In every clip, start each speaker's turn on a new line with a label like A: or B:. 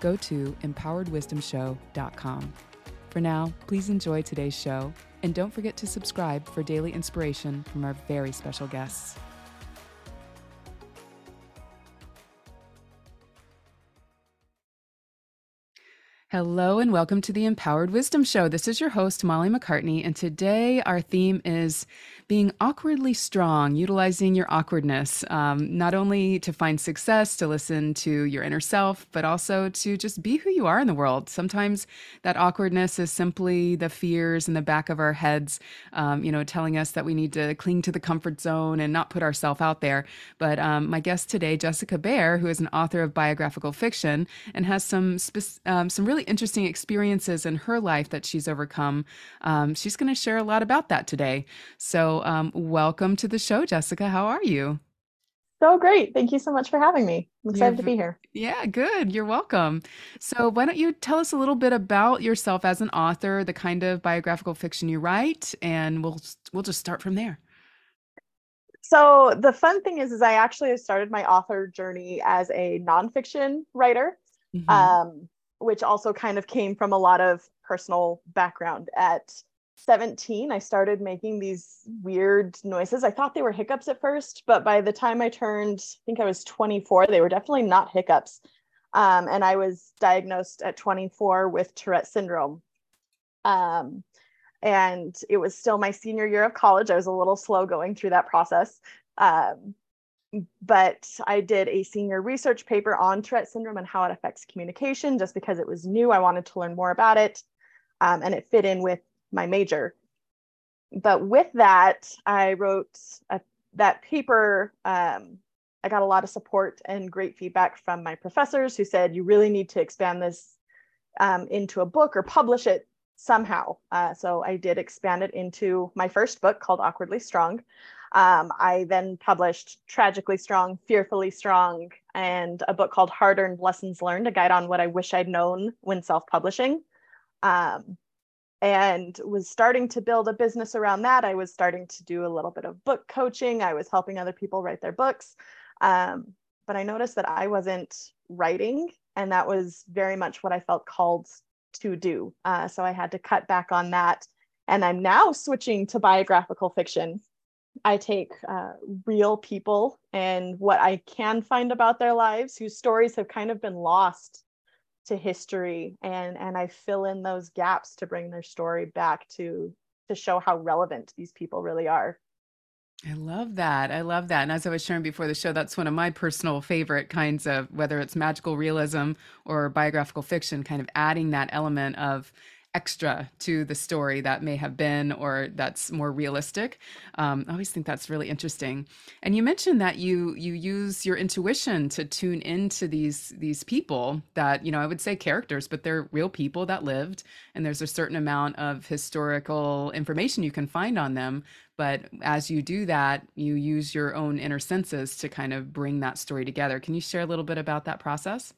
A: go to empoweredwisdomshow.com. For now, please enjoy today's show, and don't forget to subscribe for daily inspiration from our very special guests. Hello, and welcome to the Empowered Wisdom Show. This is your host, Molly MacCartney, and today our theme is being awkwardly strong, utilizing your awkwardness, um, not only to find success, to listen to your inner self, but also to just be who you are in the world. Sometimes that awkwardness is simply the fears in the back of our heads, um, you know, telling us that we need to cling to the comfort zone and not put ourselves out there. But um, my guest today, Jessica Baehr, who is an author of biographical fiction and has some spe- um, some really interesting experiences in her life that she's overcome, um, she's going to share a lot about that today. So um, welcome to the show, Jessica. How are you?
B: So great. Thank you so much for having me. I'm excited to be here.
A: Yeah, good. You're welcome. So, why don't you tell us a little bit about yourself as an author, the kind of biographical fiction you write, and we'll we'll just start from there.
B: So, the fun thing is, is I actually started my author journey as a nonfiction writer, mm-hmm. um, which also kind of came from a lot of personal background. At 17, I started making these weird noises. I thought they were hiccups at first, but by the time I turned, I think I was 24, they were definitely not hiccups. Um, and I was diagnosed at 24 with Tourette syndrome. Um, and it was still my senior year of college. I was a little slow going through that process. Um, but I did a senior research paper on Tourette syndrome and how it affects communication just because it was new. I wanted to learn more about it. Um, and it fit in with my major. But with that, I wrote a, that paper. Um, I got a lot of support and great feedback from my professors who said, you really need to expand this um, into a book or publish it somehow. Uh, so I did expand it into my first book called Awkwardly Strong. Um, I then published Tragically Strong, Fearfully Strong, and a book called Hard Earned Lessons Learned, a guide on what I wish I'd known when self publishing. Um, and was starting to build a business around that. I was starting to do a little bit of book coaching. I was helping other people write their books. Um, but I noticed that I wasn't writing, and that was very much what I felt called to do. Uh, so I had to cut back on that. And I'm now switching to biographical fiction. I take uh, real people and what I can find about their lives whose stories have kind of been lost to history and and I fill in those gaps to bring their story back to to show how relevant these people really are.
A: I love that. I love that. And as I was sharing before the show, that's one of my personal favorite kinds of whether it's magical realism or biographical fiction, kind of adding that element of extra to the story that may have been or that's more realistic. Um, I always think that's really interesting. And you mentioned that you you use your intuition to tune into these these people that you know I would say characters, but they're real people that lived, and there's a certain amount of historical information you can find on them. But as you do that, you use your own inner senses to kind of bring that story together. Can you share a little bit about that process?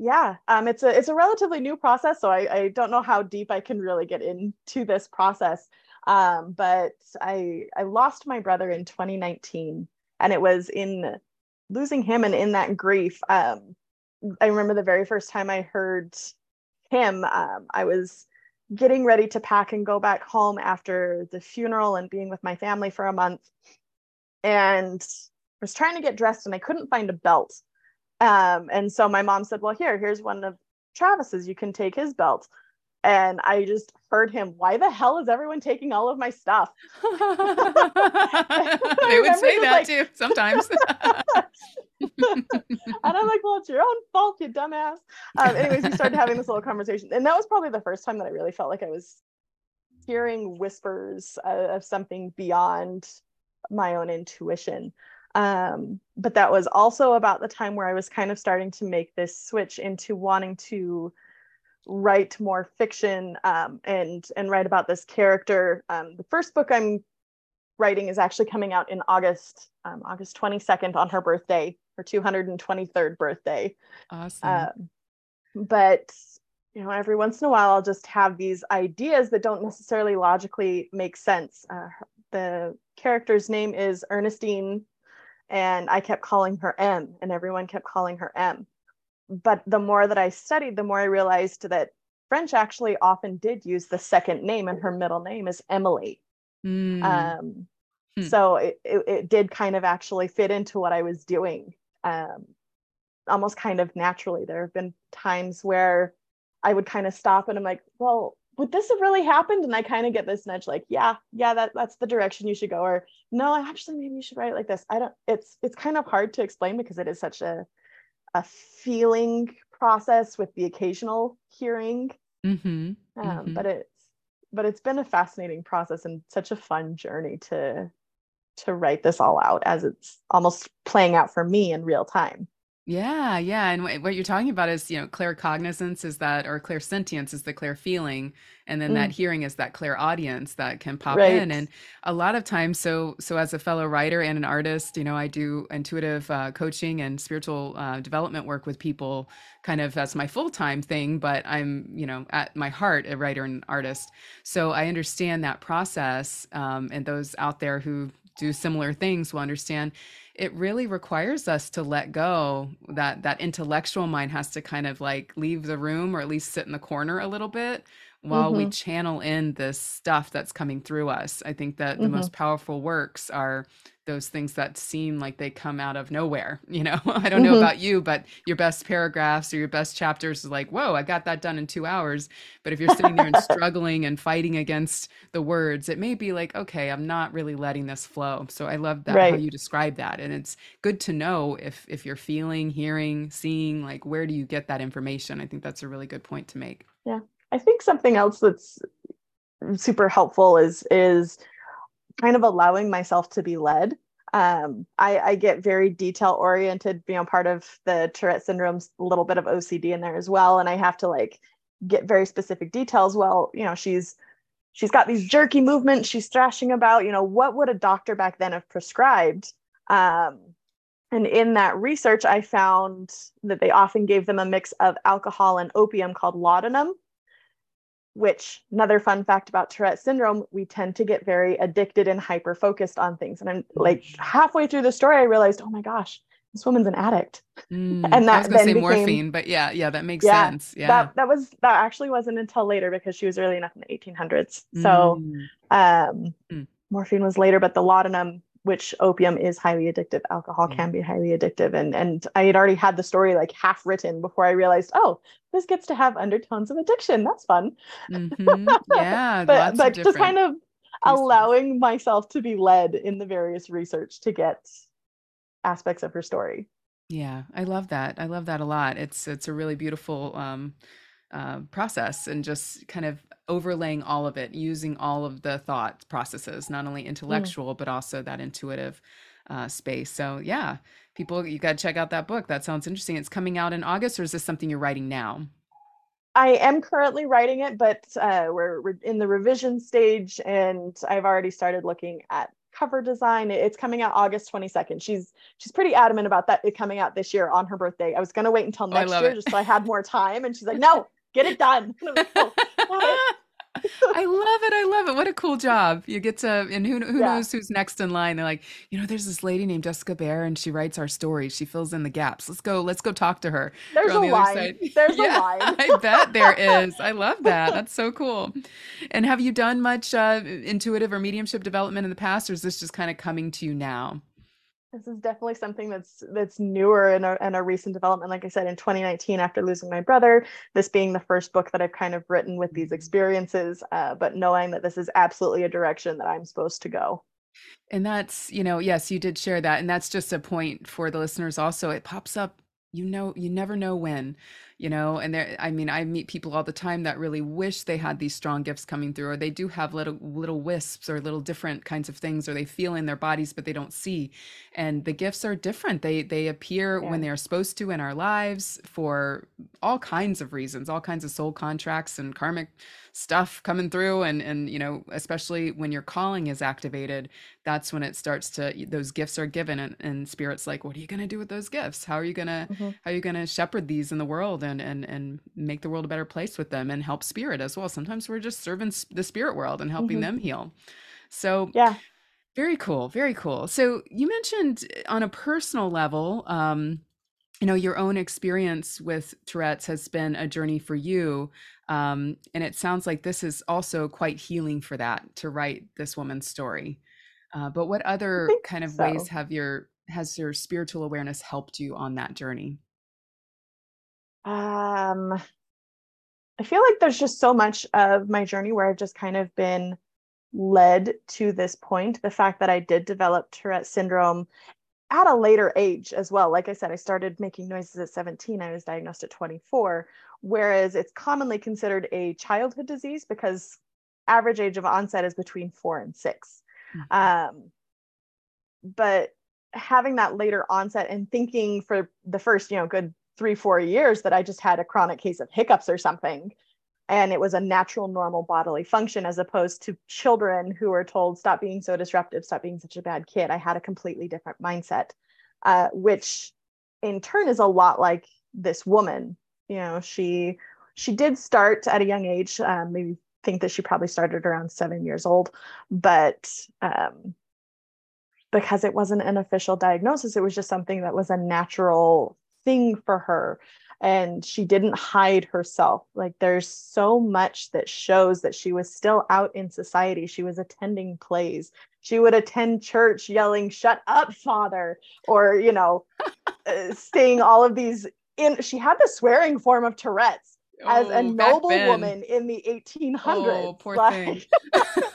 B: Yeah um, it's a it's a relatively new process so I, I don't know how deep i can really get into this process um, but i i lost my brother in 2019 and it was in losing him and in that grief um, i remember the very first time i heard him um, i was getting ready to pack and go back home after the funeral and being with my family for a month and was trying to get dressed and i couldn't find a belt um, and so my mom said, Well, here, here's one of Travis's. You can take his belt. And I just heard him, Why the hell is everyone taking all of my stuff?
A: they would say that like, too sometimes.
B: and I'm like, Well, it's your own fault, you dumbass. Um, anyways, we started having this little conversation. And that was probably the first time that I really felt like I was hearing whispers of something beyond my own intuition. Um, but that was also about the time where I was kind of starting to make this switch into wanting to write more fiction um, and and write about this character. Um, the first book I'm writing is actually coming out in August, um, August 22nd on her birthday, her 223rd birthday.
A: Awesome. Uh,
B: but you know, every once in a while, I'll just have these ideas that don't necessarily logically make sense. Uh, the character's name is Ernestine, and I kept calling her M, and everyone kept calling her M. But the more that I studied, the more I realized that French actually often did use the second name, and her middle name is Emily. Mm. Um, hmm. So it, it, it, did kind of actually fit into what I was doing um, almost kind of naturally. There have been times where I would kind of stop and I'm like, well, would this have really happened? And I kind of get this nudge like, yeah, yeah, that, that's the direction you should go. Or no, actually maybe you should write it like this. I don't, it's, it's kind of hard to explain because it is such a, a feeling process with the occasional hearing. Mm-hmm. Um, mm-hmm. But it's, but it's been a fascinating process and such a fun journey to to write this all out as it's almost playing out for me in real time
A: yeah, yeah. And what you're talking about is, you know, claircognizance is that, or clairsentience is the clear feeling. And then mm. that hearing is that clairaudience that can pop right. in. And a lot of times, so, so as a fellow writer and an artist, you know, I do intuitive uh, coaching and spiritual uh, development work with people kind of as my full-time thing, but I'm, you know, at my heart, a writer and artist. So I understand that process. Um, and those out there who do similar things will understand it really requires us to let go. That that intellectual mind has to kind of like leave the room or at least sit in the corner a little bit while mm-hmm. we channel in this stuff that's coming through us i think that the mm-hmm. most powerful works are those things that seem like they come out of nowhere you know i don't know mm-hmm. about you but your best paragraphs or your best chapters is like whoa i got that done in two hours but if you're sitting there and struggling and fighting against the words it may be like okay i'm not really letting this flow so i love that right. how you describe that and it's good to know if if you're feeling hearing seeing like where do you get that information i think that's a really good point to make
B: yeah i think something else that's super helpful is is kind of allowing myself to be led. Um, I, I, get very detail oriented, you know, part of the Tourette syndrome's a little bit of OCD in there as well. And I have to like get very specific details. Well, you know, she's she's got these jerky movements, she's thrashing about, you know, what would a doctor back then have prescribed? Um, and in that research, I found that they often gave them a mix of alcohol and opium called laudanum which another fun fact about Tourette syndrome, we tend to get very addicted and hyper focused on things. And I'm like halfway through the story, I realized, oh my gosh, this woman's an addict.
A: Mm, and that I was gonna say became, morphine, but yeah, yeah, that makes yeah, sense. Yeah.
B: That that was that actually wasn't until later because she was early enough in the 1800s. So mm. um mm. morphine was later, but the laudanum which opium is highly addictive alcohol mm. can be highly addictive and and i had already had the story like half written before i realized oh this gets to have undertones of addiction that's fun
A: mm-hmm. yeah
B: but but just kind of pieces. allowing myself to be led in the various research to get aspects of her story
A: yeah i love that i love that a lot it's it's a really beautiful um uh, process and just kind of overlaying all of it, using all of the thought processes, not only mm. intellectual, mm. but also that intuitive uh, space. So, yeah, people, you got to check out that book. That sounds interesting. It's coming out in August, or is this something you're writing now?
B: I am currently writing it, but uh, we're, we're in the revision stage, and I've already started looking at cover design. It's coming out August 22nd. She's she's pretty adamant about that it coming out this year on her birthday. I was gonna wait until next oh, year it. just so I had more time, and she's like, "No, get it done."
A: I love it. I love it. What a cool job. You get to, and who, who yeah. knows who's next in line. They're like, you know, there's this lady named Jessica Baehr and she writes our stories. She fills in the gaps. Let's go, let's go talk to her.
B: There's a the line. There's yeah, a line.
A: I bet there is. I love that. That's so cool. And have you done much uh, intuitive or mediumship development in the past, or is this just kind of coming to you now?
B: This is definitely something that's that's newer and a, and a recent development. Like i said in 2019 after losing my brother this being the first book that i've kind of written with these experiences uh, but knowing that this is absolutely a direction that i'm supposed to go.
A: And that's you know yes you did share that and that's just a point for the listeners also. It pops up you know you never know when you know and there i mean i meet people all the time that really wish they had these strong gifts coming through or they do have little little wisps or little different kinds of things or they feel in their bodies but they don't see. And the gifts are different. They they appear yeah. when they're supposed to in our lives for all kinds of reasons all kinds of soul contracts and karmic stuff coming through. And and you know especially when your calling is activated that's when it starts to those gifts are given and, and spirit's like what are you going to do with those gifts? How are you going to mm-hmm. how are you going to shepherd these in the world and and and make the world a better place with them and help spirit as well. Sometimes we're just serving the spirit world and helping mm-hmm. them heal. So
B: yeah.
A: very cool very cool. So you mentioned on a personal level um you know your own experience with tourette's has been a journey for you um, and it sounds like this is also quite healing for that to write this woman's story. Uh, but what other kind of so. ways have your has your spiritual awareness helped you on that journey
B: um i feel like there's just so much of my journey where i've just kind of been led to this point the fact that i did develop tourette syndrome at a later age as well. Like I said, I started making noises at 17. I was diagnosed at 24, whereas it's commonly considered a childhood disease because average age of onset is between four and 6 mm-hmm. um, but having that later onset and thinking for the first, you know, good three, four years that I just had a chronic case of hiccups or something. And it was a natural normal bodily function as opposed to children who were told stop being so disruptive. Stop being such a bad kid. I had a completely different mindset uh, which in turn is a lot like this woman. You know she she did start at a young age um, maybe think that she probably started around seven years old but um, because it wasn't an official diagnosis it was just something that was a natural thing for her and she didn't hide herself. Like there's so much that shows that she was still out in society. She was attending plays. She would attend church yelling, Shut up, father, or, you know, uh, saying all of these. In, she had the swearing form of Tourette's as a oh, noble woman in the 1800s. Oh,
A: poor like, thing.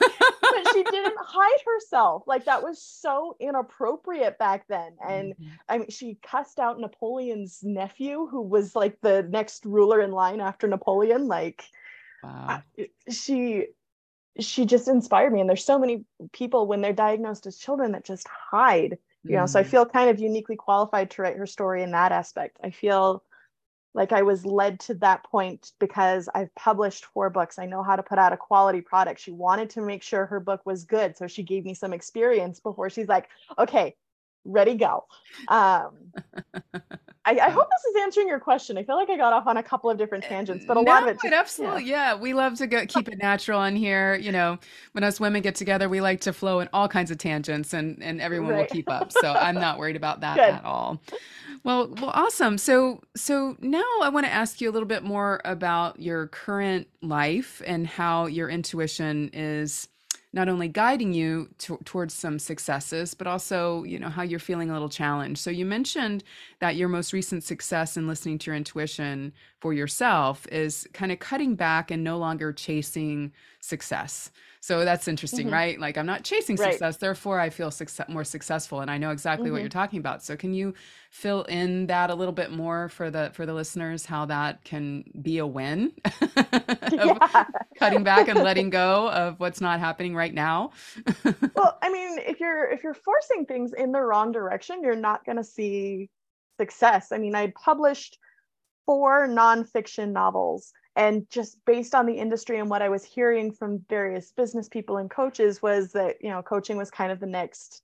B: she didn't hide herself. Like that was so inappropriate back then. And mm-hmm. I mean, she cussed out Napoleon's nephew, who was like the next ruler in line after Napoleon. Like, wow. she she just inspired me. And there's so many people when they're diagnosed as children that just hide. You know, mm-hmm. so I mm. feel kind of uniquely qualified to write her story in that aspect. I feel like I was led to that point because I've published four books. I know how to put out a quality product. She wanted to make sure her book was good. So she gave me some experience before she's like, okay, ready, go. Um, I, I, hope this is answering your question. I feel like I got off on a couple of different eh, tangents, but a no, lot of it.
A: Just, absolutely, yeah. yeah. We love to go, keep it natural on here. You know, when us women get together, we like to flow in all kinds of tangents, and and everyone right. will keep up. So I'm not worried about that at all. Well, well, awesome. So so now I want to ask you a little bit more about your current life and how your intuition is not only guiding you to, towards some successes, but also, you know, how you're feeling a little challenged. So you mentioned that your most recent success in listening to your intuition for yourself is kind of cutting back and no longer chasing success. So that's interesting, mm-hmm. right? Like I'm not chasing right. success, therefore I feel success, more successful, and I know exactly mm-hmm. what you're talking about. So can you fill in that a little bit more for the for the listeners how that can be a win cutting back and letting go of what's not happening right now?
B: well, I mean, if you're if you're forcing things in the wrong direction, you're not going to see success. I mean, I published four nonfiction novels and just based on the industry and what i was hearing from various business people and coaches was that you know coaching was kind of the next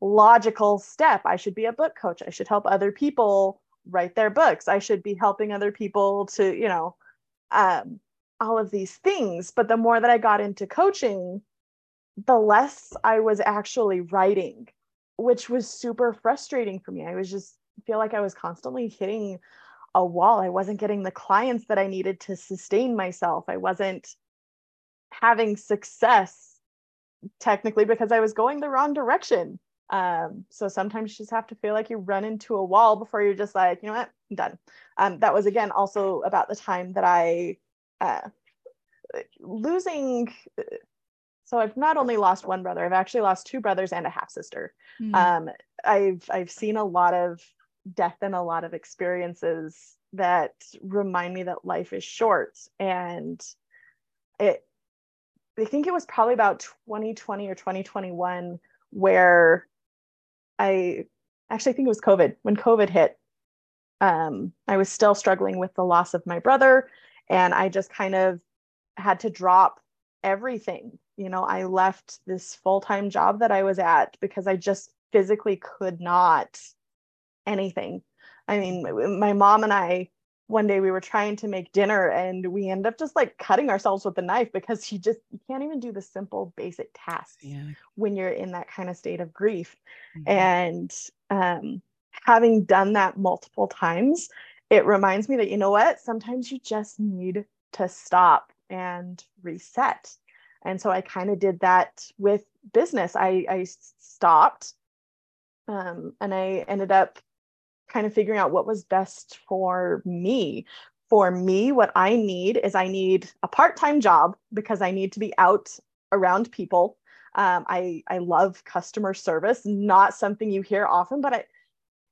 B: logical step. I should be a book coach. I should help other people write their books. I should be helping other people to you know um, all of these things. But the more that i got into coaching the less i was actually writing which was super frustrating for me. I was just feel like i was constantly hitting a wall. I wasn't getting the clients that I needed to sustain myself. I wasn't having success technically because I was going the wrong direction. Um, so sometimes you just have to feel like you run into a wall before you're just like, you know what, I'm done. Um, that was again also about the time that I uh, losing. So I've not only lost one brother, I've actually lost two brothers and a half sister. Mm. Um, I've I've seen a lot of death and a lot of experiences that remind me that life is short. And it i think it was probably about 2020 or 2021 where i actually I think it was covid when covid hit um, i was still struggling with the loss of my brother and i just kind of had to drop everything. You know i left this full-time job that i was at because i just physically could not anything. I mean my mom and i one day we were trying to make dinner and we end up just like cutting ourselves with a knife because you just you can't even do the simple basic tasks yeah. when you're in that kind of state of grief. Mm-hmm. and um, having done that multiple times it reminds me that you know what? Sometimes you just need to stop and reset. And so i kind of did that with business. I i stopped um, and i ended up kind of figuring out what was best for me. For me, what I need is I need a part time job because I need to be out around people. Um, I I love customer service, not something you hear often, but I,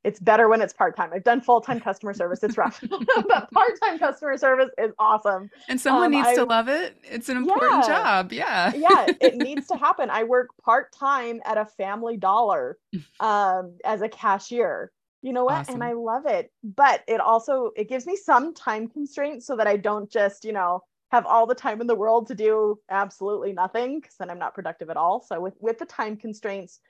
B: it's better when it's part time. I've done full time customer service; it's rough, but part time customer service is awesome.
A: And someone um, needs I, to love it. It's an important yeah, job. Yeah,
B: yeah, it needs to happen. I work part time at a Family Dollar um, as a cashier you know what awesome. and i love it but it also it gives me some time constraints so that i don't just you know have all the time in the world to do absolutely nothing because then i'm not productive at all so with with the time constraints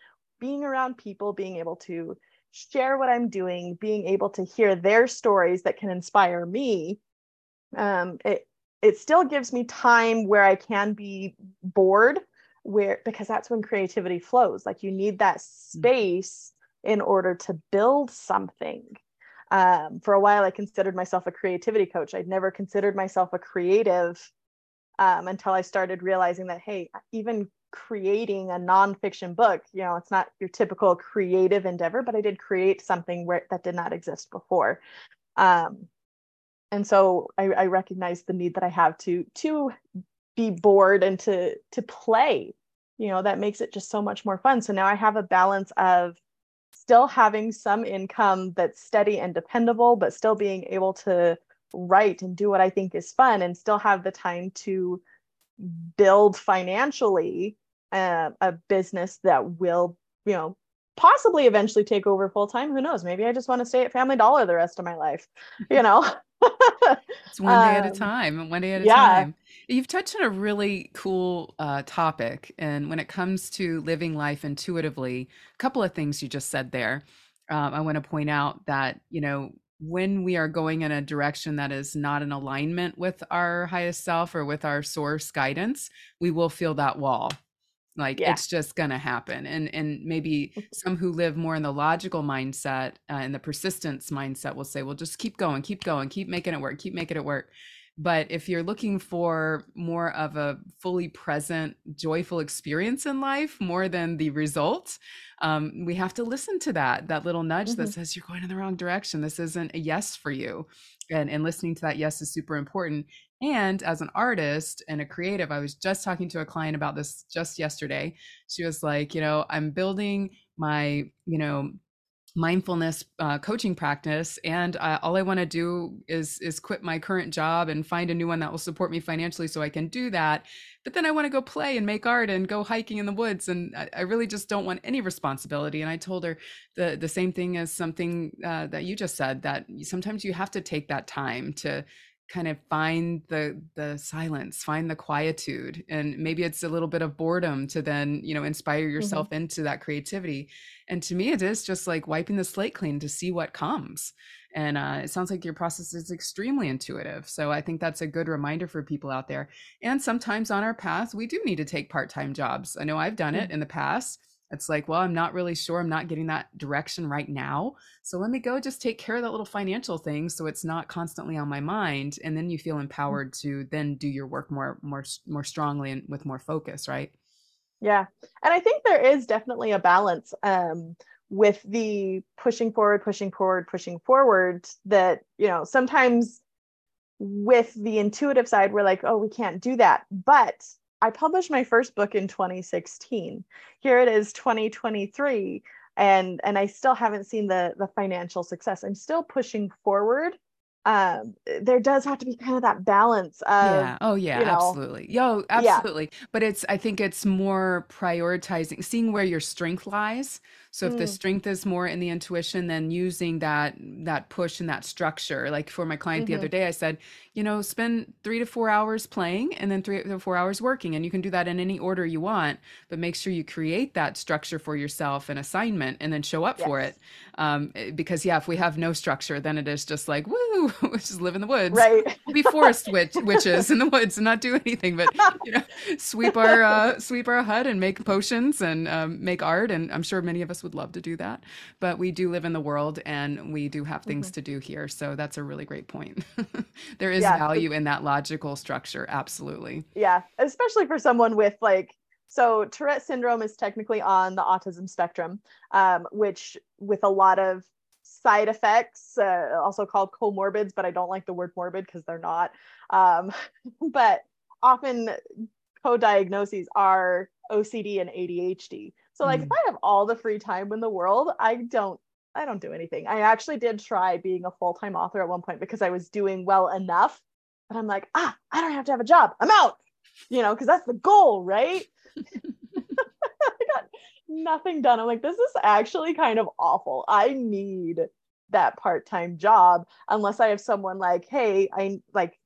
B: being around people being able to share what i'm doing being able to hear their stories that can inspire me um it it still gives me time where i can be bored where because that's when creativity flows like you need that mm. space in order to build something. Um, for a while, I considered myself a creativity coach. I'd never considered myself a creative um, until I started realizing that, hey, even creating a nonfiction book, you know, it's not your typical creative endeavor, but I did create something where that did not exist before. Um, and so I, I recognize the need that I have to to be bored and to to play. You know, that makes it just so much more fun. So now I have a balance of still having some income that's steady and dependable, but still being able to write and do what I think is fun and still have the time to build financially uh, a business that will, you know, possibly eventually take over full time. Who knows? Maybe I just want to stay at Family Dollar the rest of my life, you know?
A: it's one day um, at a um, time, one day at a yeah. time. You've touched on a really cool uh, topic. And when it comes to living life intuitively, a couple of things you just said there. Um, I want to point out that, you know, when we are going in a direction that is not in alignment with our highest self or with our source guidance, we will feel that wall like yeah. it's just going to happen and and maybe some who live more in the logical mindset uh, and the persistence mindset will say well just keep going keep going keep making it work keep making it work but if you're looking for more of a fully present joyful experience in life more than the result um, we have to listen to that that little nudge mm-hmm. that says you're going in the wrong direction this isn't a yes for you and, and listening to that yes is super important and as an artist and a creative, I was just talking to a client about this just yesterday. She was like, you know, I'm building my, you know, mindfulness uh, coaching practice and uh, all i want to do is is quit my current job and find a new one that will support me financially so i can do that but then i want to go play and make art and go hiking in the woods and i, I really just don't want any responsibility and i told her the the same thing as something uh, that you just said that sometimes you have to take that time to kind of find the the silence find the quietude and maybe it's a little bit of boredom to then you know inspire yourself mm-hmm. into that creativity and to me it is just like wiping the slate clean to see what comes and uh, it sounds like your process is extremely intuitive so i think that's a good reminder for people out there and sometimes on our path we do need to take part-time jobs i know i've done mm-hmm. it in the past it's like, well, I'm not really sure. I'm not getting that direction right now. So let me go just take care of that little financial thing so it's not constantly on my mind. And then you feel mm. empowered to then do your work more, more, more strongly and with more focus, right?
B: Yeah. And I think there is definitely a balance um, with the pushing forward, pushing forward, pushing forward that, you know, sometimes with the intuitive side, we're like, oh, we can't do that. But I published my first book in 2016. Here it is 2023 and and I still haven't seen the the financial success. I'm still pushing forward um, there does have to be kind of that balance of
A: yeah oh yeah
B: you know,
A: absolutely yo absolutely yeah. but it's i think it's more prioritizing seeing where your strength lies so if mm. the strength is more in the intuition then using that that push and that structure like for my client mm-hmm. the other mm-hmm. day i said you know spend three to four hours playing and then three to four hours working and you can do that in any order you want but make sure you create that structure for yourself and assignment and then show up yes. for it um, eh, because yeah if we have no structure then it is just like woo just live in the woods
B: right
A: we'll be forest witch- witches in the woods and not do anything but you know sweep our uh, sweep our hut and make potions and um, make art and i'm sure many of us would love to do that but we do live in the world and we do have things mm-hmm. to do here so that's a really great point there is yeah. value in that logical structure absolutely
B: yeah especially for someone with like so Tourette syndrome is technically on the autism spectrum, um, which with a lot of side effects, uh, also called comorbids, but I don't like the word morbid because they're not. Um, but often co-diagnoses are OCD and ADHD. So like mm. if I have all the free time in the world, I don't I don't do anything. I actually did try being a full-time author at one point because I was doing well enough. But I'm like, ah, I don't have to have a job. I'm out. You know, because that's the goal, right? I got nothing done. I'm like, this is actually kind of awful. I need that part-time job unless I have someone like, hey, I like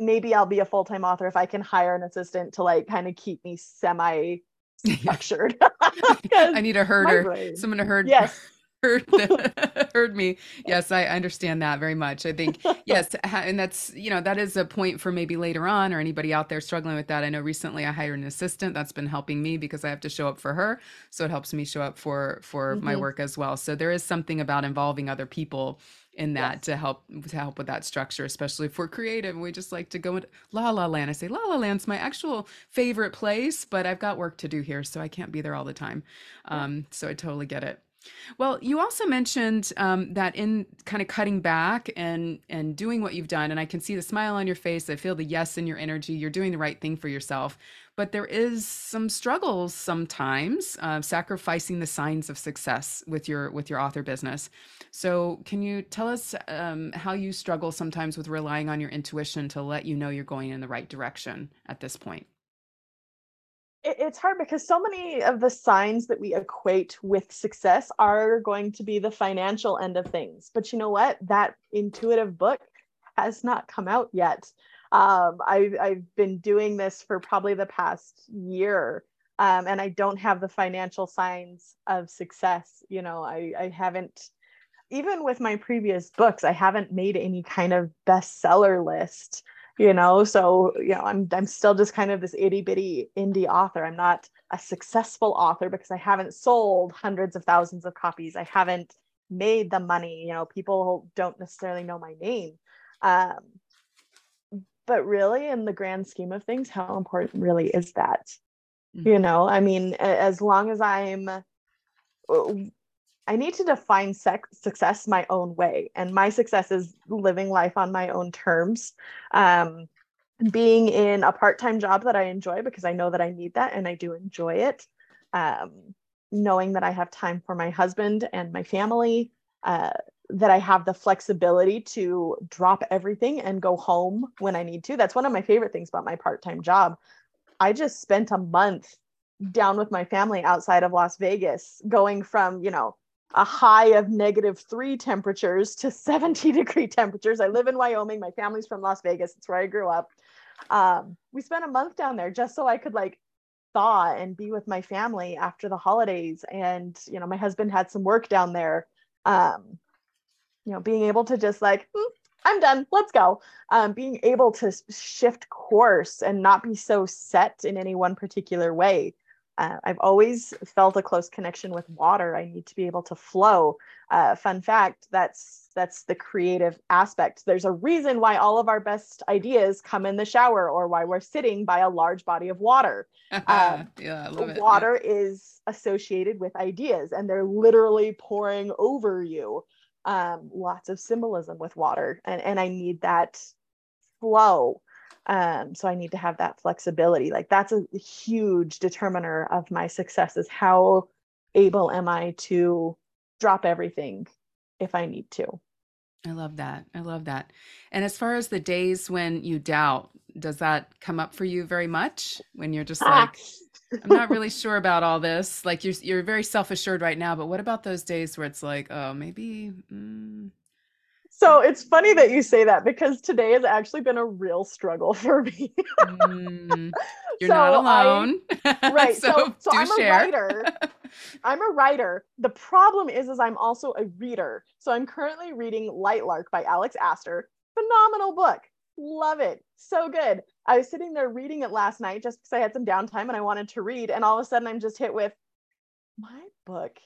B: maybe I'll be a full-time author if I can hire an assistant to like kind of keep me semi structured.
A: I need a herder, someone to herd.
B: Yes.
A: heard heard me. Yes, I understand that very much. I think yes, and that's you know that is a point for maybe later on or anybody out there struggling with that. I know recently I hired an assistant that's been helping me because I have to show up for her, so it helps me show up for for mm-hmm. my work as well. So there is something about involving other people in that yes. to help to help with that structure, especially if we're creative we just like to go into La La Land. I say La La Land's my actual favorite place, but I've got work to do here, so I can't be there all the time. Um, so I totally get it. Well, you also mentioned um, that in kind of cutting back and and doing what you've done, and I can see the smile on your face. I feel the yes in your energy. You're doing the right thing for yourself, but there is some struggles sometimes, uh, sacrificing the signs of success with your with your author business. So, can you tell us um, how you struggle sometimes with relying on your intuition to let you know you're going in the right direction at this point?
B: it's hard because so many of the signs that we equate with success are going to be the financial end of things. But you know what? That intuitive book has not come out yet. Um, I've, I've been doing this for probably the past year. Um, and I don't have the financial signs of success. You know, I, I haven't, even with my previous books, I haven't made any kind of bestseller list you know so you know i'm i'm still just kind of this itty bitty indie author i'm not a successful author because i haven't sold hundreds of thousands of copies i haven't made the money you know people don't necessarily know my name um, but really in the grand scheme of things how important really is that mm-hmm. you know i mean as long as i'm I need to define sec- success my own way. And my success is living life on my own terms. Um, being in a part time job that I enjoy because I know that I need that and I do enjoy it. Um, knowing that I have time for my husband and my family, uh, that I have the flexibility to drop everything and go home when I need to. That's one of my favorite things about my part time job. I just spent a month down with my family outside of Las Vegas, going from, you know, a high of negative three temperatures to 70 degree temperatures. I live in Wyoming. My family's from Las Vegas. It's where I grew up. Um, we spent a month down there just so I could like thaw and be with my family after the holidays. And, you know, my husband had some work down there. Um, you know, being able to just like, hmm, I'm done, let's go. Um, being able to shift course and not be so set in any one particular way uh, I've always felt a close connection with water. I need to be able to flow. Uh, fun fact: that's that's the creative aspect. There's a reason why all of our best ideas come in the shower, or why we're sitting by a large body of water.
A: Um, yeah,
B: water yeah. is associated with ideas, and they're literally pouring over you. Um, lots of symbolism with water, and and I need that flow um, so i need to have that flexibility like that's a huge determiner of my success is how able am i to drop everything if i need to
A: I love that. I love that. And as far as the days when you doubt, does that come up for you very much when you're just like I'm not really sure about all this. Like you're you're very self-assured right now, but what about those days where it's like, oh, maybe mm,
B: so it's funny that you say that because today has actually been a real struggle for me.
A: mm, you're so not alone.
B: I, right. so, so, so I'm share. a writer. I'm a writer. The problem is, is I'm also a reader. So I'm currently reading Lightlark by Alex Aster. Phenomenal book. Love it. So good. I was sitting there reading it last night just because I had some downtime and I wanted to read. And all of a sudden I'm just hit with my book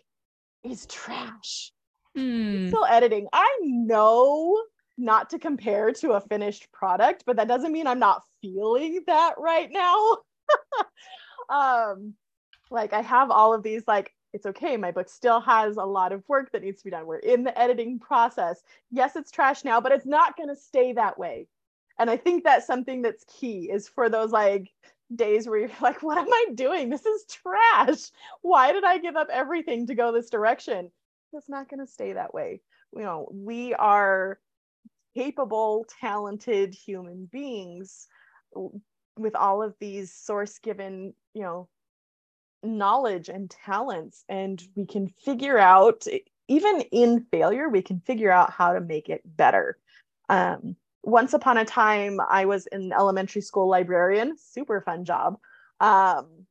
B: is trash. Hmm. Still editing. I know not to compare to a finished product, but that doesn't mean I'm not feeling that right now. um, like I have all of these like it's okay. My book still has a lot of work that needs to be done. We're in the editing process. Yes, it's trash now, but it's not going to stay that way. And I think that's something that's key is for those like days where you're like, what am I doing? This is trash. Why did I give up everything to go this direction? it's not going to stay that way. You know, we are capable, talented human beings with all of these source given, you know, knowledge and talents. And we can figure out, even in failure, we can figure out how to make it better. Um, once upon a time, I was an elementary school librarian, super fun job. Um,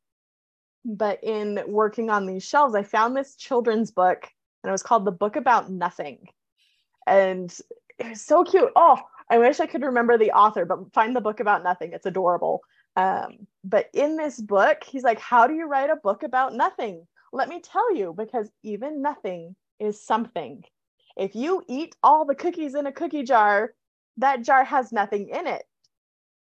B: but in working on these shelves, I found this children's book and it was called The Book About Nothing. And it was so cute. Oh, I wish I could remember the author, but find the book about nothing. It's adorable. Um, but in this book, he's like, How do you write a book about nothing? Let me tell you, because even nothing is something. If you eat all the cookies in a cookie jar, that jar has nothing in it,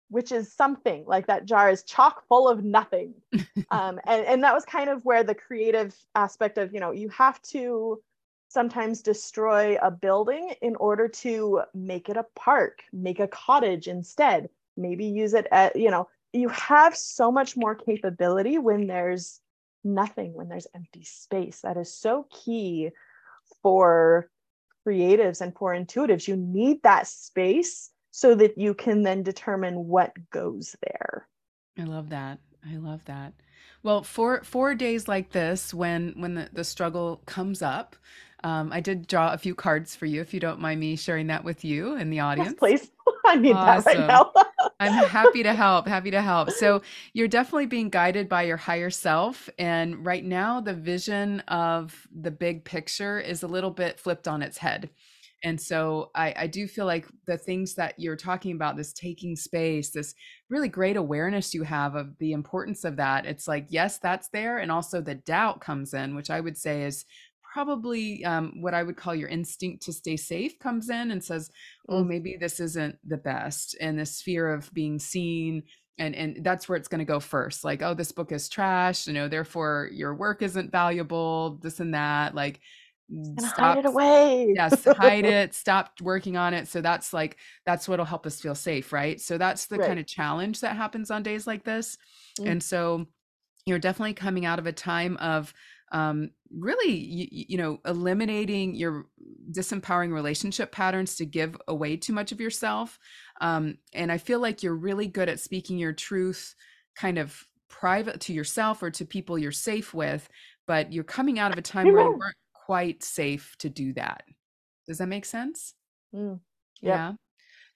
B: which is something like that jar is chock full of nothing. um, and, and that was kind of where the creative aspect of, you know, you have to sometimes destroy a building in order to make it a park, make a cottage instead, maybe use it at, you know, you have so much more capability when there's nothing, when there's empty space. That is so key for creatives and for intuitives. You need that space so that you can then determine what goes there.
A: I love that. I love that. Well, for four days like this, when when the, the struggle comes up, um, I did draw a few cards for you, if you don't mind me sharing that with you and the audience. Yes,
B: please. I need awesome. that right now.
A: I'm happy to help. Happy to help. So you're definitely being guided by your higher self, and right now the vision of the big picture is a little bit flipped on its head. And so I, I do feel like the things that you're talking about, this taking space, this really great awareness you have of the importance of that. It's like, yes, that's there. And also the doubt comes in, which I would say is probably um, what I would call your instinct to stay safe comes in and says, oh, mm. maybe this isn't the best. And this fear of being seen. And, and that's where it's going to go first. Like, oh, this book is trash, you know, therefore your work isn't valuable, this and that. Like,
B: and stop, hide it away.
A: yes, hide it. Stop working on it. So that's like that's what'll help us feel safe, right? So that's the right. kind of challenge that happens on days like this. Mm. And so you're definitely coming out of a time of um, really, you, you know, eliminating your disempowering relationship patterns to give away too much of yourself. Um, and I feel like you're really good at speaking your truth, kind of private to yourself or to people you're safe with. But you're coming out of a time where you weren't quite safe to do that. Does that make sense?
B: Mm,
A: yeah.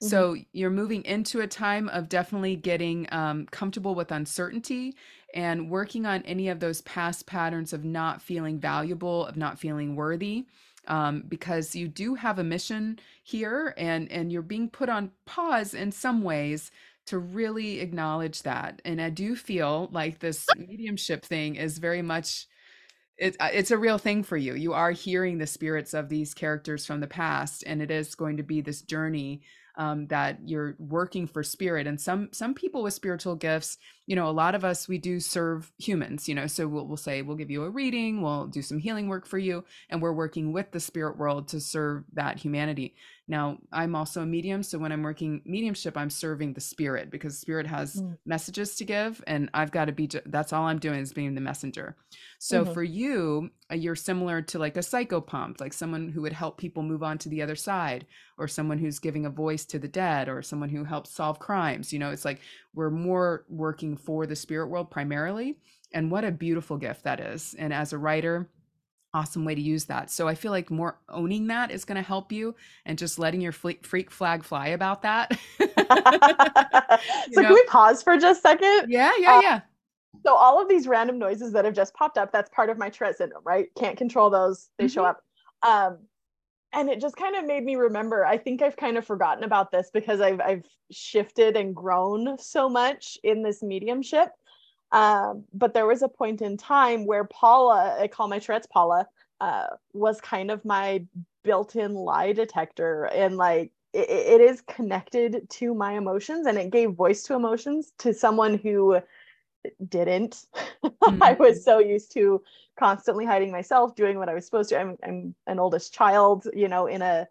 A: Mm-hmm. So you're moving into a time of definitely getting um, comfortable with uncertainty and working on any of those past patterns of not feeling valuable, of not feeling worthy. Um, because you do have a mission here and and you're being put on pause in some ways to really acknowledge that and i do feel like this mediumship thing is very much it, uh, it's a real thing for you. You are hearing the spirits of these characters from the past, and it is going to be this journey um, that you're working for spirit. And some some people with spiritual gifts, you know, a lot of us we do serve humans. You know, so we'll, we'll say we'll give you a reading, we'll do some healing work for you, and we're working with the spirit world to serve that humanity. Now, I'm also a medium, so when I'm working mediumship, I'm serving the spirit because spirit has mm. messages to give, and I've got to be. That's all I'm doing is being the messenger. So mm-hmm. for you, uh, you're similar to like a psychopomp, like someone who would help people move on to the other side, or someone who's giving a voice to the dead, or someone who helps solve crimes. You know, it's like we're more working for the spirit world primarily, and what a beautiful gift that is. And as a writer awesome way to use that. So I feel like more owning that is going to help you and just letting your freak flag fly about that.
B: so know? can we pause for just a second?
A: Yeah, yeah, uh, yeah.
B: So all of these random noises that have just popped up, that's part of my Tourette syndrome, right? Can't control those. They mm-hmm. show up. Um, and it just kind of made me remember. I think I've kind of forgotten about this because I've I've shifted and grown so much in this mediumship um, but there was a point in time where Paula, I call my Tourette's Paula, uh, was kind of my built-in lie detector, and like it, it is connected to my emotions, and it gave voice to emotions to someone who didn't. Mm-hmm. I was so used to constantly hiding myself, doing what I was supposed to. I'm, I'm an oldest child, you know, in a,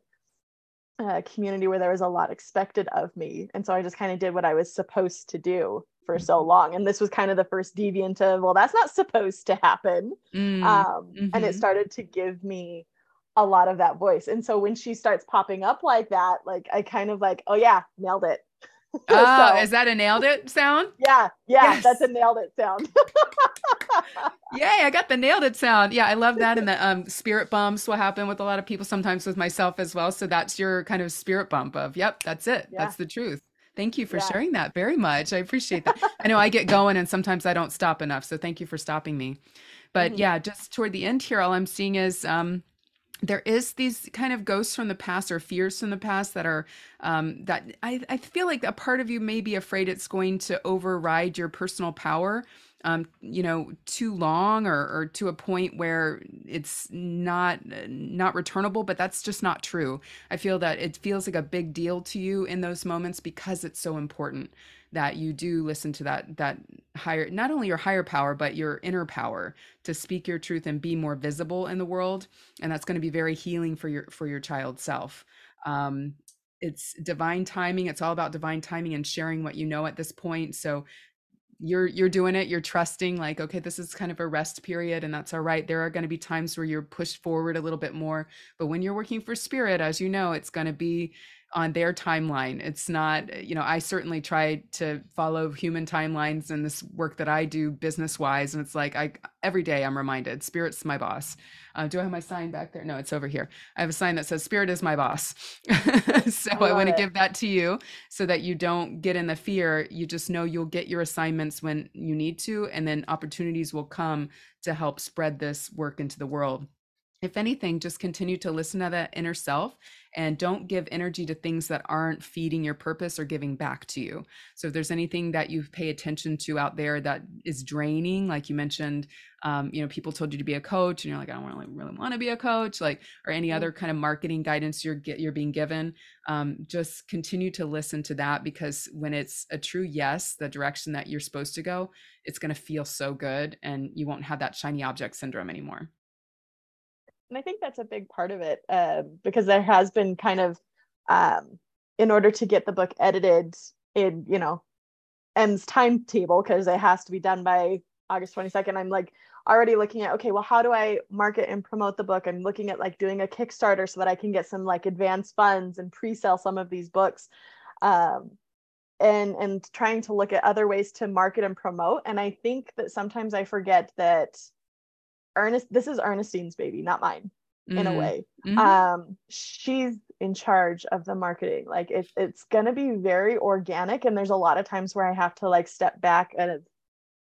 B: a community where there was a lot expected of me, and so I just kind of did what I was supposed to do for so long and this was kind of the first deviant of well that's not supposed to happen mm, um, mm-hmm. and it mm-hmm. started to give me a lot of that voice and so when she starts popping up like that like i kind of like oh yeah nailed it
A: oh so, is that a nailed it sound
B: yeah yeah yes. that's a nailed it sound
A: yay i got the nailed it sound yeah i love that and the um, spirit bumps will happen with a lot of people sometimes with myself as well so that's your kind of spirit bump of yep that's it yeah. that's the truth Thank you for yeah. sharing that very much. I appreciate that. I know I get going and sometimes I don't stop enough. So thank you for stopping me. But mm-hmm. yeah, just toward the end here, all I'm seeing is um, there is these kind of ghosts from the past or fears from the past that are um, that I, I feel like a part of you may be afraid it's going to override your personal power um, you know, too long or, or to a point where it's not not returnable. But that's just not true. I feel that it feels like a big deal to you in those moments because it's so important that you do listen to that that higher not only your higher power but your inner power to speak your truth and be more visible in the world and that's going to be very healing for your for your child self um, it's divine timing it's all about divine timing and sharing what you know at this point so you're you're doing it you're trusting like okay this is kind of a rest period and that's all right. There are going to be times where you're pushed forward a little bit more but when you're working for spirit as you know it's going to be on their timeline. It's not, you know, I certainly try to follow human timelines in this work that I do business wise. And it's like, I, every day I'm reminded spirit's my boss. Uh, do I have my sign back there? No, it's over here. I have a sign that says spirit is my boss. so I, I want to give that to you so that you don't get in the fear. You just know you'll get your assignments when you need to, and then opportunities will come to help spread this work into the world if anything, just continue to listen to that inner self and don't give energy to things that aren't feeding your purpose or giving back to you. So if there's anything that you pay attention to out there that is draining, like you mentioned, um, you know, people told you to be a coach and you're like, I don't really, really want to be a coach, like, or any other kind of marketing guidance you're get, you're being given, um, just continue to listen to that because when it's a true yes, the direction that you're supposed to go, it's going to feel so good and you won't have that shiny object syndrome anymore
B: and I think that's a big part of it uh, because there has been kind of, um, in order to get the book edited in, you know, M's timetable because it has to be done by August 22nd. I'm like already looking at okay, well, how do I market and promote the book? I'm looking at like doing a Kickstarter so that I can get some like advance funds and pre-sell some of these books. Um, and and trying to look at other ways to market and promote and i think that sometimes i forget that Ernest, this is Ernestine's baby, not mine, mm-hmm. in a mm-hmm. way. Mm-hmm. Um, she's in charge of the marketing. Like it's it's gonna be very organic, and there's a lot of times where I have to like step back and it's,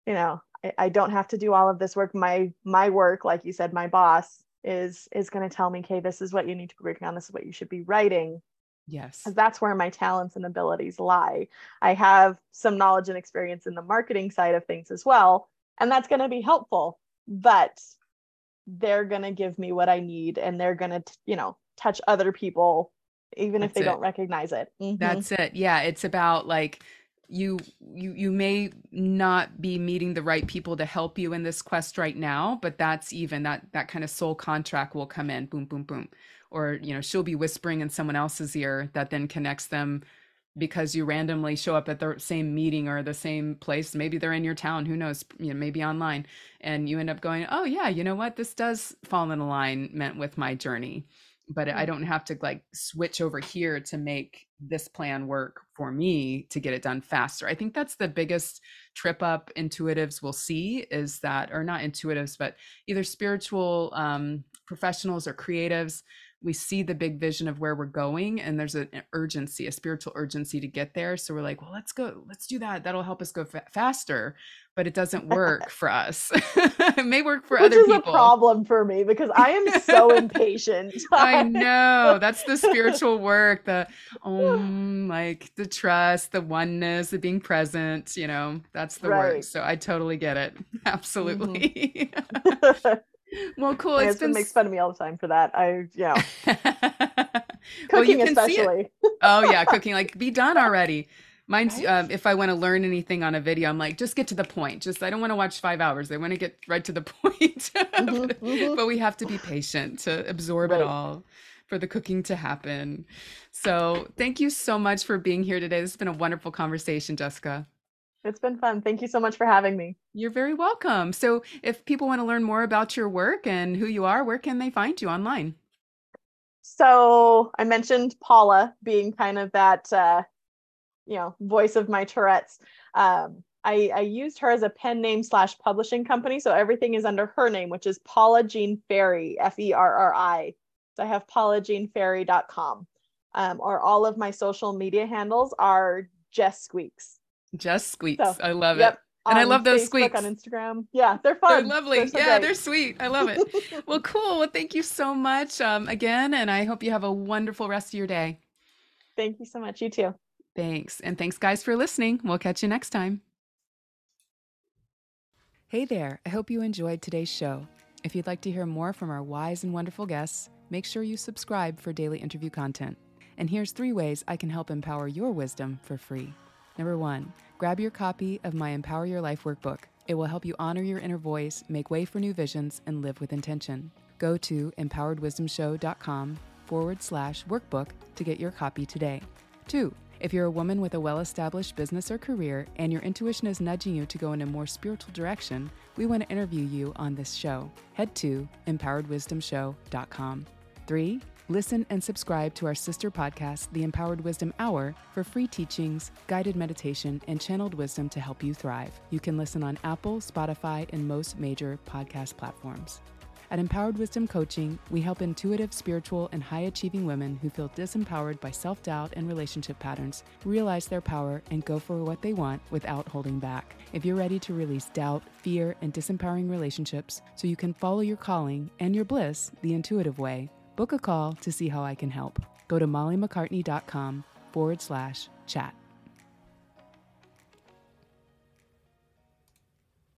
B: you know, I, I don't have to do all of this work. My my work, like you said, my boss is is going to tell me okay this is what you need to be working on this is what you should be writing
A: yes Because
B: that's where my talents and abilities lie i have some knowledge and experience in the marketing side of things as well and that's going to be helpful but they're going to give me what I need and they're going to, you know, touch other people even That's if they it. don't recognize it.
A: Mm-hmm. That's it. Yeah, it's about like you you you may not be meeting the right people to help you in this quest right now, but that's even that that kind of soul contract will come in boom boom boom or you know she'll be whispering in someone else's ear that then connects them because you randomly show up at the same meeting or the same place maybe they're in your town who knows you know maybe online and you end up going oh yeah you know what this does fall in alignment with my journey but I don't have to like switch over here to make this plan work for me to get it done faster. I think that's the biggest trip up intuitives will see is that, or not intuitives, but either spiritual um, professionals or creatives we see the big vision of where we're going and there's an urgency a spiritual urgency to get there so we're like well let's go let's do that that'll help us go fa- faster. But it doesn't work for us. It may work for
B: Which
A: other
B: is
A: people.
B: a problem for me because i am so impatient.
A: I know that's the spiritual work the um like the trust the oneness the being present you know that's the right. work so i totally get it absolutely. mm-hmm. Well, cool.
B: My
A: it's
B: been makes fun of me all the time for that. I yeah.
A: well,
B: cooking especially.
A: oh yeah, cooking like be done already. Mine's right? um, if I want to learn anything on a video, I'm like, just get to the point. Just I don't want to watch five hours. I want to get right to the point. mm-hmm, but, mm-hmm. but, we have to be patient to absorb right. it all for the cooking to happen. So thank you so much for being here today. This has been a wonderful conversation, Jessica.
B: It's been fun. Thank you so much for having me.
A: You're very welcome. So, if people want to learn more about your work and who you are, where can they find you online?
B: So, I mentioned Paula being kind of that, uh, you know, voice of my Tourette's. Um, I, I used her as a pen name slash publishing company. So, everything is under her name, which is Paula Jean Ferri, F E R R I. So, I have paulajeanferri.com. Um, or all of my social media handles are Jess Squeaks.
A: Jess Squeaks. So, I love yep. it. And I love those
B: Facebook,
A: squeaks
B: on Instagram. Yeah, they're fun.
A: They're lovely. They're so yeah, great. they're sweet. I love it. well, cool. Well, thank you so much um, again, and I hope you have a wonderful rest of your day.
B: Thank you so much. You too.
A: Thanks. And thanks, guys, for listening. We'll catch you next time. Hey there. I hope you enjoyed today's show. If you'd like to hear more from our wise and wonderful guests, make sure you subscribe for daily interview content. And here's three ways I can help empower your wisdom for free. Number one, grab your copy of my Empower Your Life workbook. It will help you honor your inner voice, make way for new visions, and live with intention. Go to empoweredwisdomshow.com forward slash workbook to get your copy today. Two, if you're a woman with a well established business or career and your intuition is nudging you to go in a more spiritual direction, we want to interview you on this show. Head to empoweredwisdomshow.com. Three, Listen and subscribe to our sister podcast, The Empowered Wisdom Hour, for free teachings, guided meditation, and channeled wisdom to help you thrive. You can listen on Apple, Spotify, and most major podcast platforms. At Empowered Wisdom Coaching, we help intuitive, spiritual, and high achieving women who feel disempowered by self doubt and relationship patterns realize their power and go for what they want without holding back. If you're ready to release doubt, fear, and disempowering relationships so you can follow your calling and your bliss the intuitive way, book a call to see how I can help. Go to mollymaccartney.com forward slash chat.